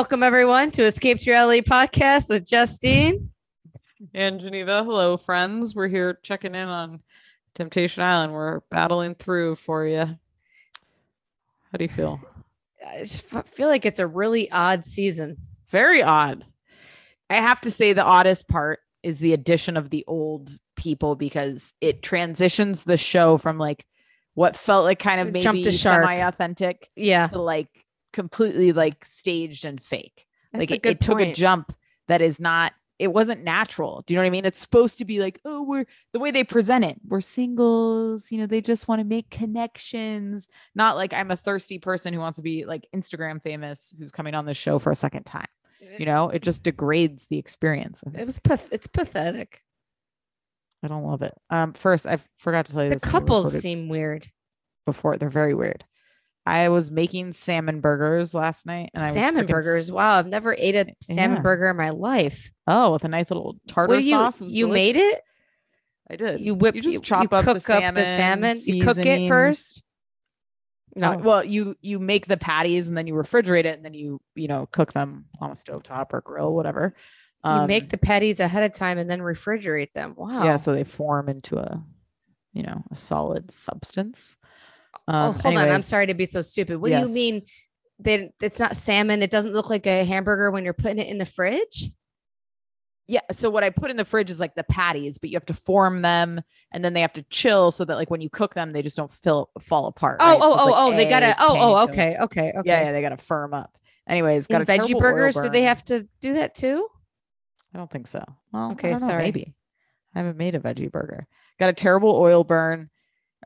Welcome everyone to Escape to Reality podcast with Justine. And Geneva, hello, friends. We're here checking in on Temptation Island. We're battling through for you. How do you feel? I just feel like it's a really odd season. Very odd. I have to say, the oddest part is the addition of the old people because it transitions the show from like what felt like kind of maybe the semi-authentic Yeah. to like completely like staged and fake. That's like it, it took a jump that is not it wasn't natural. Do you know what i mean? It's supposed to be like oh we're the way they present it we're singles you know they just want to make connections. Not like i'm a thirsty person who wants to be like instagram famous who's coming on this show for a second time. You know? It just degrades the experience It was it's pathetic. I don't love it. Um first i forgot to tell you The this couples seem weird. before they're very weird i was making salmon burgers last night and i salmon burgers. Wow, I've never ate a salmon Yeah. burger in my life. oh with a nice little tartar What you sauce you delicious. made it? I did. You whip You just you, chop you up the up the salmon. salmon, You cook it seasoning. first. Uh, No. well, you you make the patties and then you refrigerate it and then you you know cook them on a stovetop or grill, whatever. you Um, make the patties ahead of time and then refrigerate them. Wow. yeah, so they form into a you know a solid substance. Oh, Um, hold on. I'm sorry to be so stupid. What do you mean? That it's not salmon. It doesn't look like a hamburger when you're putting it in the fridge. Yeah, so what I put in the fridge is like the patties, but you have to form them and then they have to chill so that like when you cook them, they just don't fill fall apart. Oh, right? oh, So oh, like oh, they gotta. Oh, oh, okay, okay, okay. Yeah, yeah, they gotta firm up. Anyways, got In a veggie burgers, do they have to do that too? I don't think so. Well, Okay, know, sorry. maybe. I haven't made a veggie burger. Got a terrible oil burn.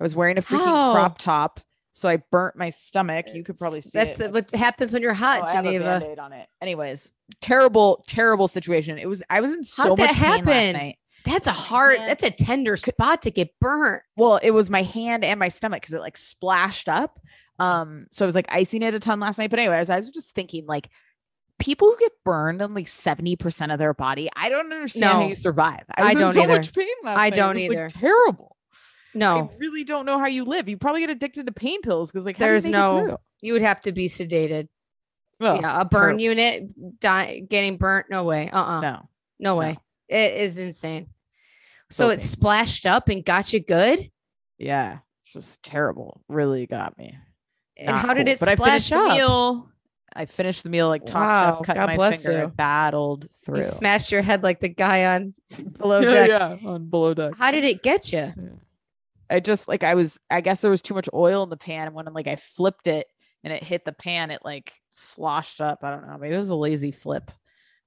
I was wearing a freaking How? crop top, so I burnt my stomach. You could probably see That's it. the, what happens when you're hot, Oh, I have a Geneva. band-aid on it. Anyways, terrible, terrible situation. It was. I was in so How'd much that pain happen? last night. That's a hard. That's a tender spot to get burnt. Well, it was my hand and my stomach because it like splashed up. Um, so I was like icing it a ton last night. But anyways, I was just thinking like people who get burned on like 70% of their body, I don't understand how you survive. I was in don't so either. much pain last I. Don't was, like, either. terrible. No, I really don't know how you live. You probably get addicted to pain pills because like how do you There's no- you would have to be sedated. Well, yeah, a burn unit, die, getting burnt. No way. Uh. uh No. No, way. It is insane. So it splashed up and got you good. yeah, just terrible. Really got me. And Not how did cool. it But I splash finished up? the meal. I finished the meal like top Wow, chef, cut God my finger, you. battled through. You smashed your head like the guy on below yeah, deck. yeah, on below deck. How did it get you? I just like I was I guess there was too much oil in the pan and when like I flipped it and it hit the pan it like sloshed up. I don't know. Maybe it was a lazy flip.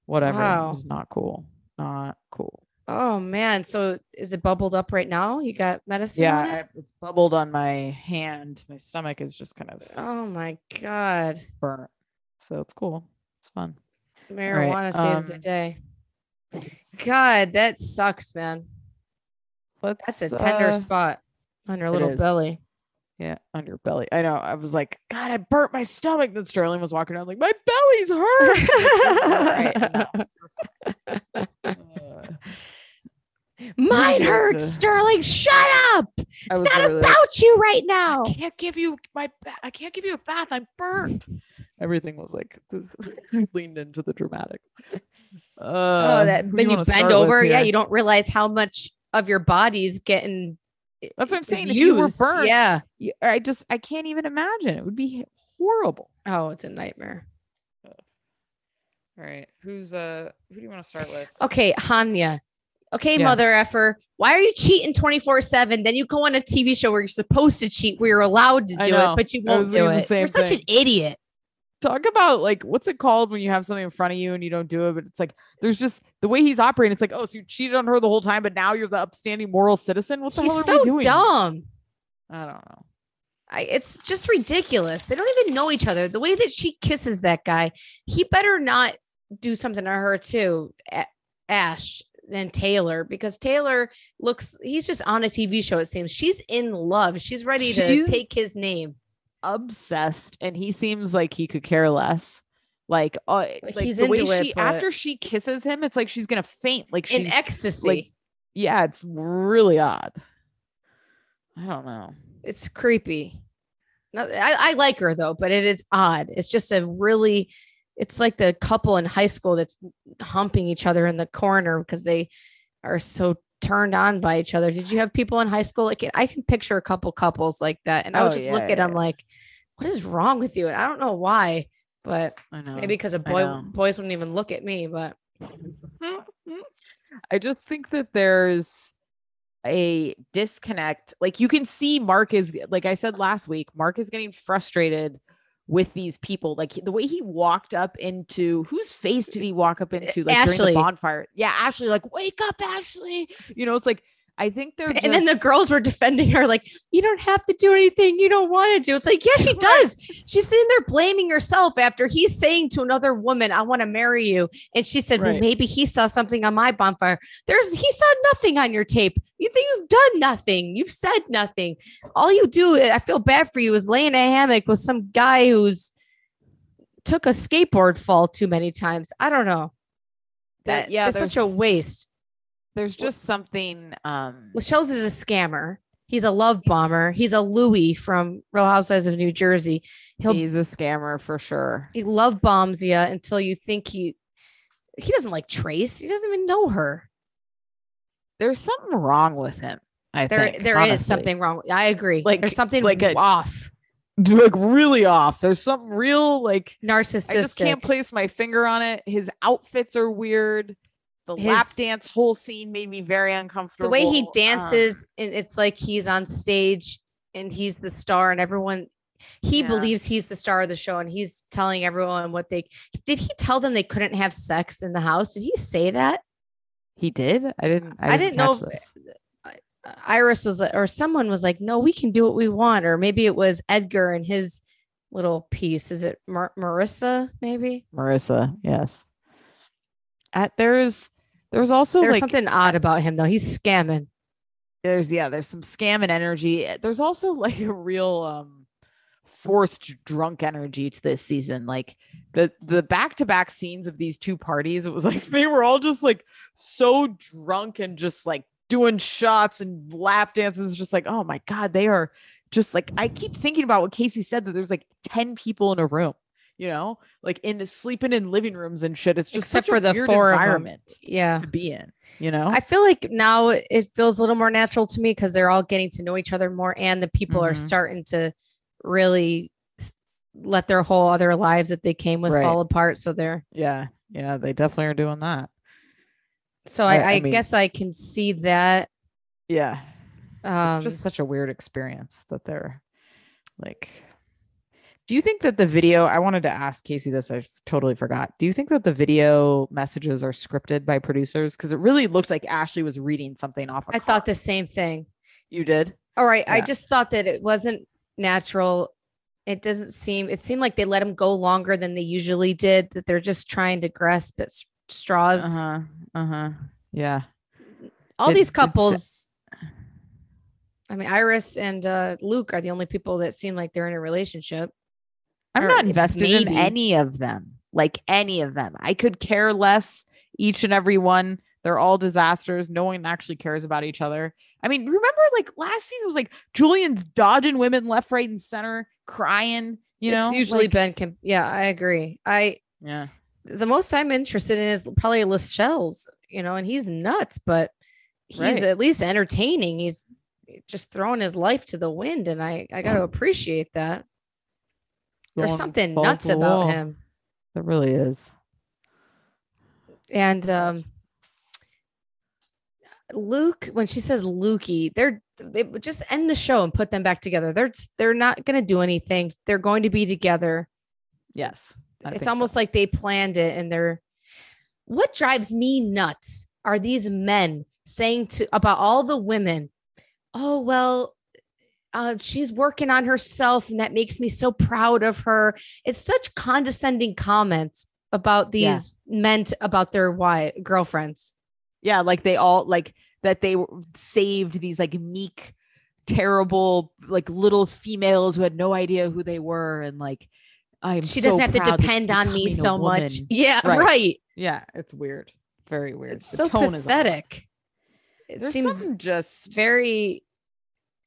Whatever. Wow. It was not cool. Not cool. Oh man. So is it bubbled up right now? You got medicine? Yeah? I, it's bubbled on my hand. My stomach is just kind of Oh my god. burnt. So it's cool. It's fun. Marijuana saves the um, day. God, that sucks, man. That's a tender uh, spot on your little belly. Yeah, on your belly. I know. I was like, God, I burnt my stomach. Then Sterling was walking around like, my belly's hurt. Right. Uh, Mine hurts, to- Sterling. Shut up. It's not literally like, about you right now. I can't give you my ba- I can't give you a bath. I'm burnt. Everything was like leaned into the dramatic. Uh, oh, that when you wanna bend over, yeah, you don't realize how much of your body's getting That's what I'm saying. If you were used. burnt, Yeah. you- I just I can't even imagine. It would be horrible. Oh, it's a nightmare. All right, who's uh who do you want to start with? Okay, Hanya. Okay, Yeah. mother effer. Why are you cheating 24 7? Then you go on a TV show where you're supposed to cheat, where you're allowed to do it, but you won't do it. You're such an idiot. Talk about like what's it called when you have something in front of you and you don't do it, but it's like there's just the way he's operating. It's like, oh, so you cheated on her the whole time, but now you're the upstanding moral citizen. What the hell He's are so we doing? dumb. I don't know. I, it's just ridiculous. They don't even know each other. The way that she kisses that guy, he better not do something to her too, Ash and Taylor, because Taylor looks, he's just on a TV show, it seems. She's in love. She's ready to take his name. Obsessed and he seems like he could care less like uh, like he's the way it, she but- after she kisses him it's like she's gonna faint like In she's ecstasy. yeah it's really odd i don't know it's creepy. No, I, I like her though, but it is odd. It's just a really it's like the couple in high school that's humping each other in the corner because they are so turned on by each other. Did you have people in high school like? I can picture a couple couples like that, and I would Oh, just yeah, look at yeah, them like, "What is wrong with you?" And I don't know why, but I know. maybe because a boy boys wouldn't even look at me. But I just think that there's a disconnect. Like you can see Mark is like I said last week, Mark is getting frustrated with these people. Like the way he walked up into whose face did he walk up eh, into like during the bonfire? Yeah, Ashley, like, wake up, Ashley. You know, it's like I think they're and then the girls were defending her like, "You don't have to do anything you don't want to do." It's like, yeah, she does. She's sitting there blaming herself after he's saying to another woman, "I want to marry you," and she said, "Well, maybe he saw something on my bonfire." There's he saw nothing on your tape. You think you've done nothing. You've said nothing. All you do, I feel bad for you, is lay in a hammock with some guy who's took a skateboard fall too many times. I don't know. That yeah, yeah, such a waste. There's just something um Lascelles is a scammer. He's a love bomber. He's a Luis from Real Housewives of New Jersey. He'll he's a scammer for sure. he love bombs you until you think he he doesn't like Trace. He doesn't even know her. There's something wrong with him. I There think there is something wrong. I agree. Like- there's something like a- off. like really off. There's something real like Narcissistic. I just can't place my finger on it. His outfits are weird. The lap dance whole scene made me very uncomfortable. the way he Um, dances, and it's like he's on stage and he's the star, and everyone he Yeah. believes he's the star of the show, and he's telling everyone what they did. He tell them they couldn't have sex in the house. Did he say that? he did. I didn't. I, I didn't know if- Iris was or someone was like, no, we can do what we want. Or maybe it was Edgar and his little piece. Is it Mar- Marissa? Maybe Marissa. Yes. At there's there's also there's like something odd about him though. He's scamming. there's yeah there's some scamming energy. There's also like a real um forced drunk energy to this season. Like the the back to back scenes of these two parties, it was like they were all just like so drunk and just like doing shots and lap dances. Just like oh my god, they are just like I keep thinking about what Casey said that there's like ten people in a room. You know, like in the sleeping in living rooms and shit. It's just Except such a for the four environment Yeah. to be in. You know, I feel like now it feels a little more natural to me because they're all getting to know each other more and the people are Mhm. starting to really let their whole other lives that they came with Right. fall apart. So they're yeah, yeah, they definitely are doing that. so I, I- I I, mean- guess I can see that. Yeah, Um, it's just such a weird experience that they're like do you think that the video i wanted to ask casey this i totally forgot do you think that the video messages are scripted by producers because it really looked like ashley was reading something off a I card. thought the same thing. you did All right. I just thought that it wasn't natural. It doesn't seem, it seemed like they let him go longer than they usually did, that they're just trying to grasp at straws. uh-huh uh-huh yeah All It- these couples, I mean, Iris and uh, Luke are the only people that seem like they're in a relationship. I'm not invested in any of them like any of them i could care less each and every one they're all disasters no one actually cares about each other i mean remember like last season was like julian's dodging women left right and center crying you know it's usually like- been, com- yeah, I agree. I, yeah the most I'm interested in is probably Lascelles, you know, and he's nuts, but he's Right. at least entertaining. He's just throwing his life to the wind, and I I got to appreciate that. There's something nuts the about wall. him, It really is. and um, Luke. When she says Lukey, they're they just end the show and put them back together. They're they're not going to do anything. They're going to be together. Yes. I it's think so. almost like they planned it and they're what drives me nuts are these men saying to about all the women oh well uh, she's working on herself and that makes me so proud of her it's such condescending comments about these Yeah. men about their wife girlfriends Yeah, like they all like that they saved these like meek, terrible, like little females who had no idea who they were, and like I'm. she doesn't have to proud that depend on me so much yeah Right. right, Yeah, it's weird. Very weird. it's The so tone is pathetic it There's seems just very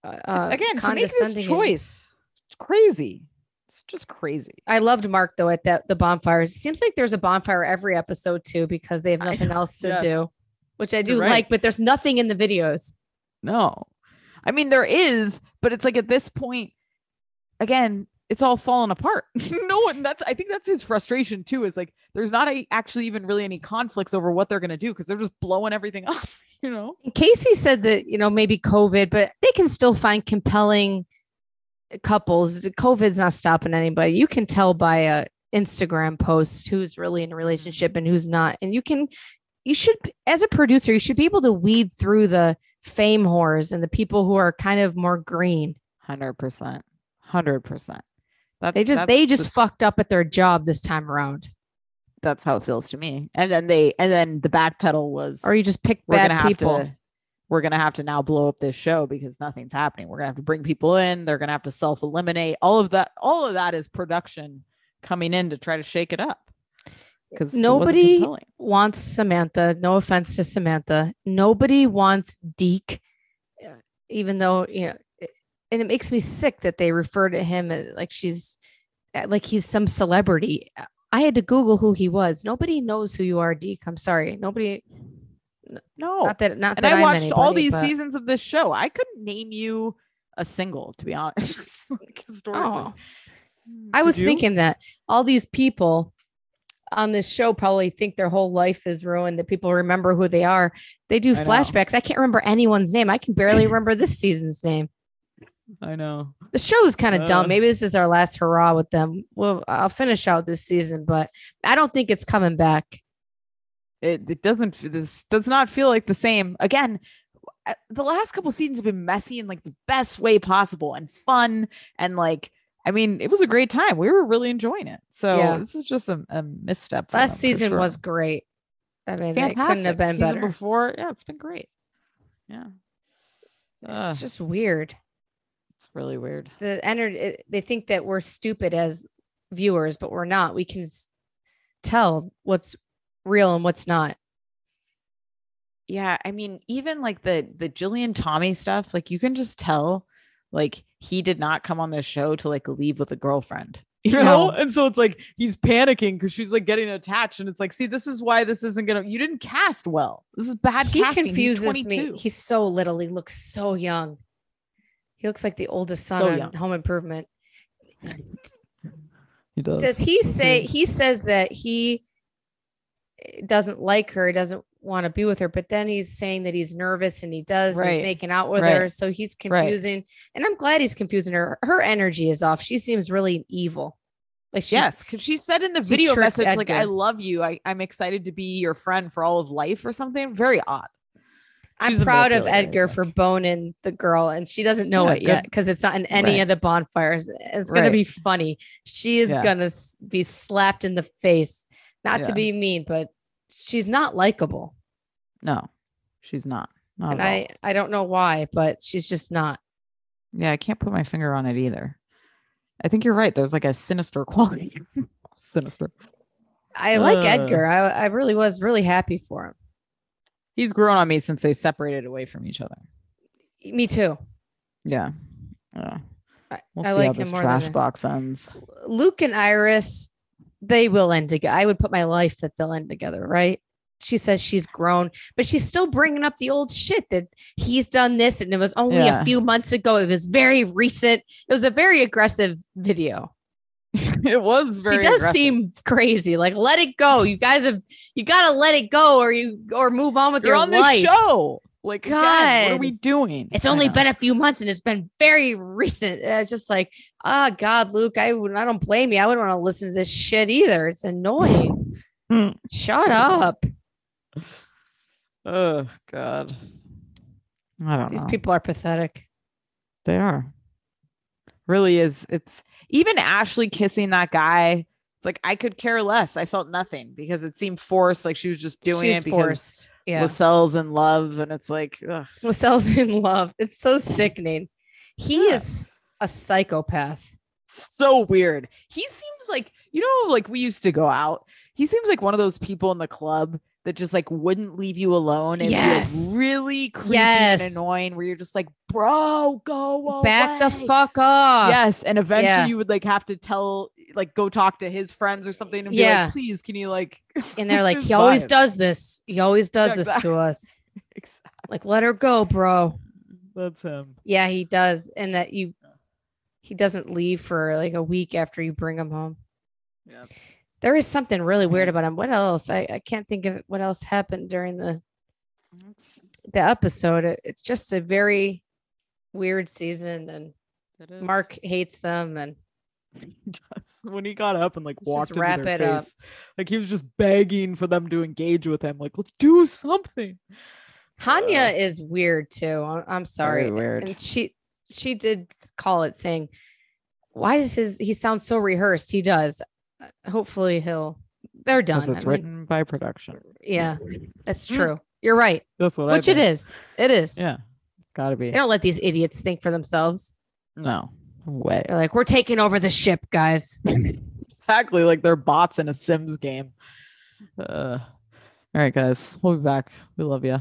uh, again to make this choice. It's crazy. It's just crazy. I loved Mark though at that the bonfires. It seems like there's a bonfire every episode too because they have nothing else to yes. do, which I do right. like. But there's nothing in the videos. No. I mean, there is, but it's like at this point, again, it's all falling apart. no one, that's, I think that's his frustration too, is like, there's not a, actually even really any conflicts over what they're going to do because they're just blowing everything up, you know? Casey said that you know maybe COVID, but they can still find compelling couples. COVID's not stopping anybody. You can tell by a Instagram post who's really in a relationship mm-hmm. and who's not, and you can. You should, as a producer, you should be able to weed through the fame whores and the people who are kind of more green. 100%. 100%. That, They just they just the- fucked up at their job this time around, that's how it feels to me. And then they, and then the backpedal was, or you just pick we're bad gonna have people. to we're gonna have to now blow up this show because nothing's happening. We're gonna have to bring people in. They're gonna have to self eliminate. All of that. All of that is production coming in to try to shake it up. Because Nobody wants Samantha. No offense to Samantha. Nobody wants Deke, uh, even though you know. It- And it makes me sick that they refer to him as like she's uh, like he's some celebrity. I had to Google who he was. Nobody knows who you are, Deke. I'm sorry. Nobody. no. Not that. Not and that I I'm watched all these but- seasons of this show. I couldn't name you a single, to be honest. like historically. Oh. I was you? thinking that all these people on this show probably think their whole life is ruined, that people remember who they are. They do I know. flashbacks. I can't remember anyone's name. I can barely remember this season's name. I know. The show is kind of Uh. dumb. Maybe this is our last hurrah with them. Well, I'll finish out this season, but I don't think it's coming back. It, it doesn't this does not feel like the same again uh, the last couple seasons have been messy in like the best way possible and fun and like i mean it was a great time we were really enjoying it so Yeah. this is just a, a misstep Last them, season sure. was great. I mean, fantastic it couldn't have been season better. before yeah it's been great yeah It's just weird. It's really weird. The energy they think that we're stupid as viewers but we're not. We can tell what's real and what's not. Yeah i mean even like the the jillian tommy stuff like you can just tell like he did not come on this show to like leave with a girlfriend you know? No. and so it's like he's panicking because she's like getting attached and it's like see this is why this isn't gonna you didn't cast well. This is bad he casting. He's confuses 22. me he's so little. He looks so young he looks like the oldest son So on young. home improvement. He does. Does he say he says that he doesn't like her He doesn't want to be with her but then he's saying that he's nervous and he does Right. he's making out with Right. her so he's confusing. And i'm glad he's confusing her. Her energy is off. She seems really evil. Like she, yes because she said in the video tricked message like i love you. I, i'm excited to be your friend for all of life or something. Very odd I'm She's proud of Edgar for boning the girl, and she doesn't know Yeah, it yet because it's not in any Right. of the bonfires. It's gonna be funny. She is Yeah. gonna be slapped in the face. Not to be mean, but she's not likable, no she's not not and at all. I I don't know why, but she's just not. Yeah, I can't put my finger on it either. I think you're right. There's like a sinister quality. sinister. I like Uh. Edgar. I I really was really happy for him. He's grown on me since they separated away from each other. Me too. Yeah. Yeah. I, We'll I see like how him this more trash box ends. Luke and Iris. They will end together. I would put my life that they'll end together, right? She says she's grown, but she's still bringing up the old shit that he's done this, and it was only Yeah. a few months ago. It was very recent. It was a very aggressive video. it was very he does aggressive. seem crazy. Like, let it go. You guys have you got to let it go, or you or move on with You're your on life. show. Like, God, what are we doing? It's only been a few months, and it's been very recent. Uh, It's just like, ah, God, Luke, I would, I don't blame you. I wouldn't want to listen to this shit either. It's annoying. Mm. Shut So- up. Oh God. I don't These know. people are pathetic. They are. Really is. It's even Ashley kissing that guy. It's like I could care less. I felt nothing because it seemed forced. Like she was just doing She's it because forced. Yeah. Lascelles in love, and it's like, ugh. Lascelles in love. It's so sickening. He Yeah. is a psychopath. so weird. He seems like you know, like we used to go out. He seems like one of those people in the club that just like wouldn't leave you alone and Yes. be like really creepy Yes. and annoying where you're just like, bro, go away. Back the fuck off. Yes. And eventually Yeah. you would like have to tell, like, go talk to his friends or something and be Yeah. like, please, can you like, And they're like, he always vibe?" does this. He always does Yeah, this exactly. to us. Exactly. Like, let her go, bro. That's him. Yeah, he does. And that you he doesn't leave for like a week after you bring him home. Yeah. There is something really weird about him. What else? I, I can't think of what else happened during the the episode. It- It's just a very weird season and Mark hates them and when he got up and like walked just into wrap their it up. like he was just begging for them to engage with him. Like, let's do something. Hanya Uh, is weird too. I'm, I'm sorry. weird. And she she did call it saying, "Why does his he sounds so rehearsed?" He does. Uh, Hopefully he'll. They're done. Because it's I mean, written by production. yeah, that's Mm. true. You're right. That's what Which I it think. is. It is. Yeah, gotta be. They don't let these idiots think for themselves. No way. They're like, "We're taking over the ship, guys." Exactly like they're bots in a Sims game. Uh, all right, guys, we'll be back. We love you.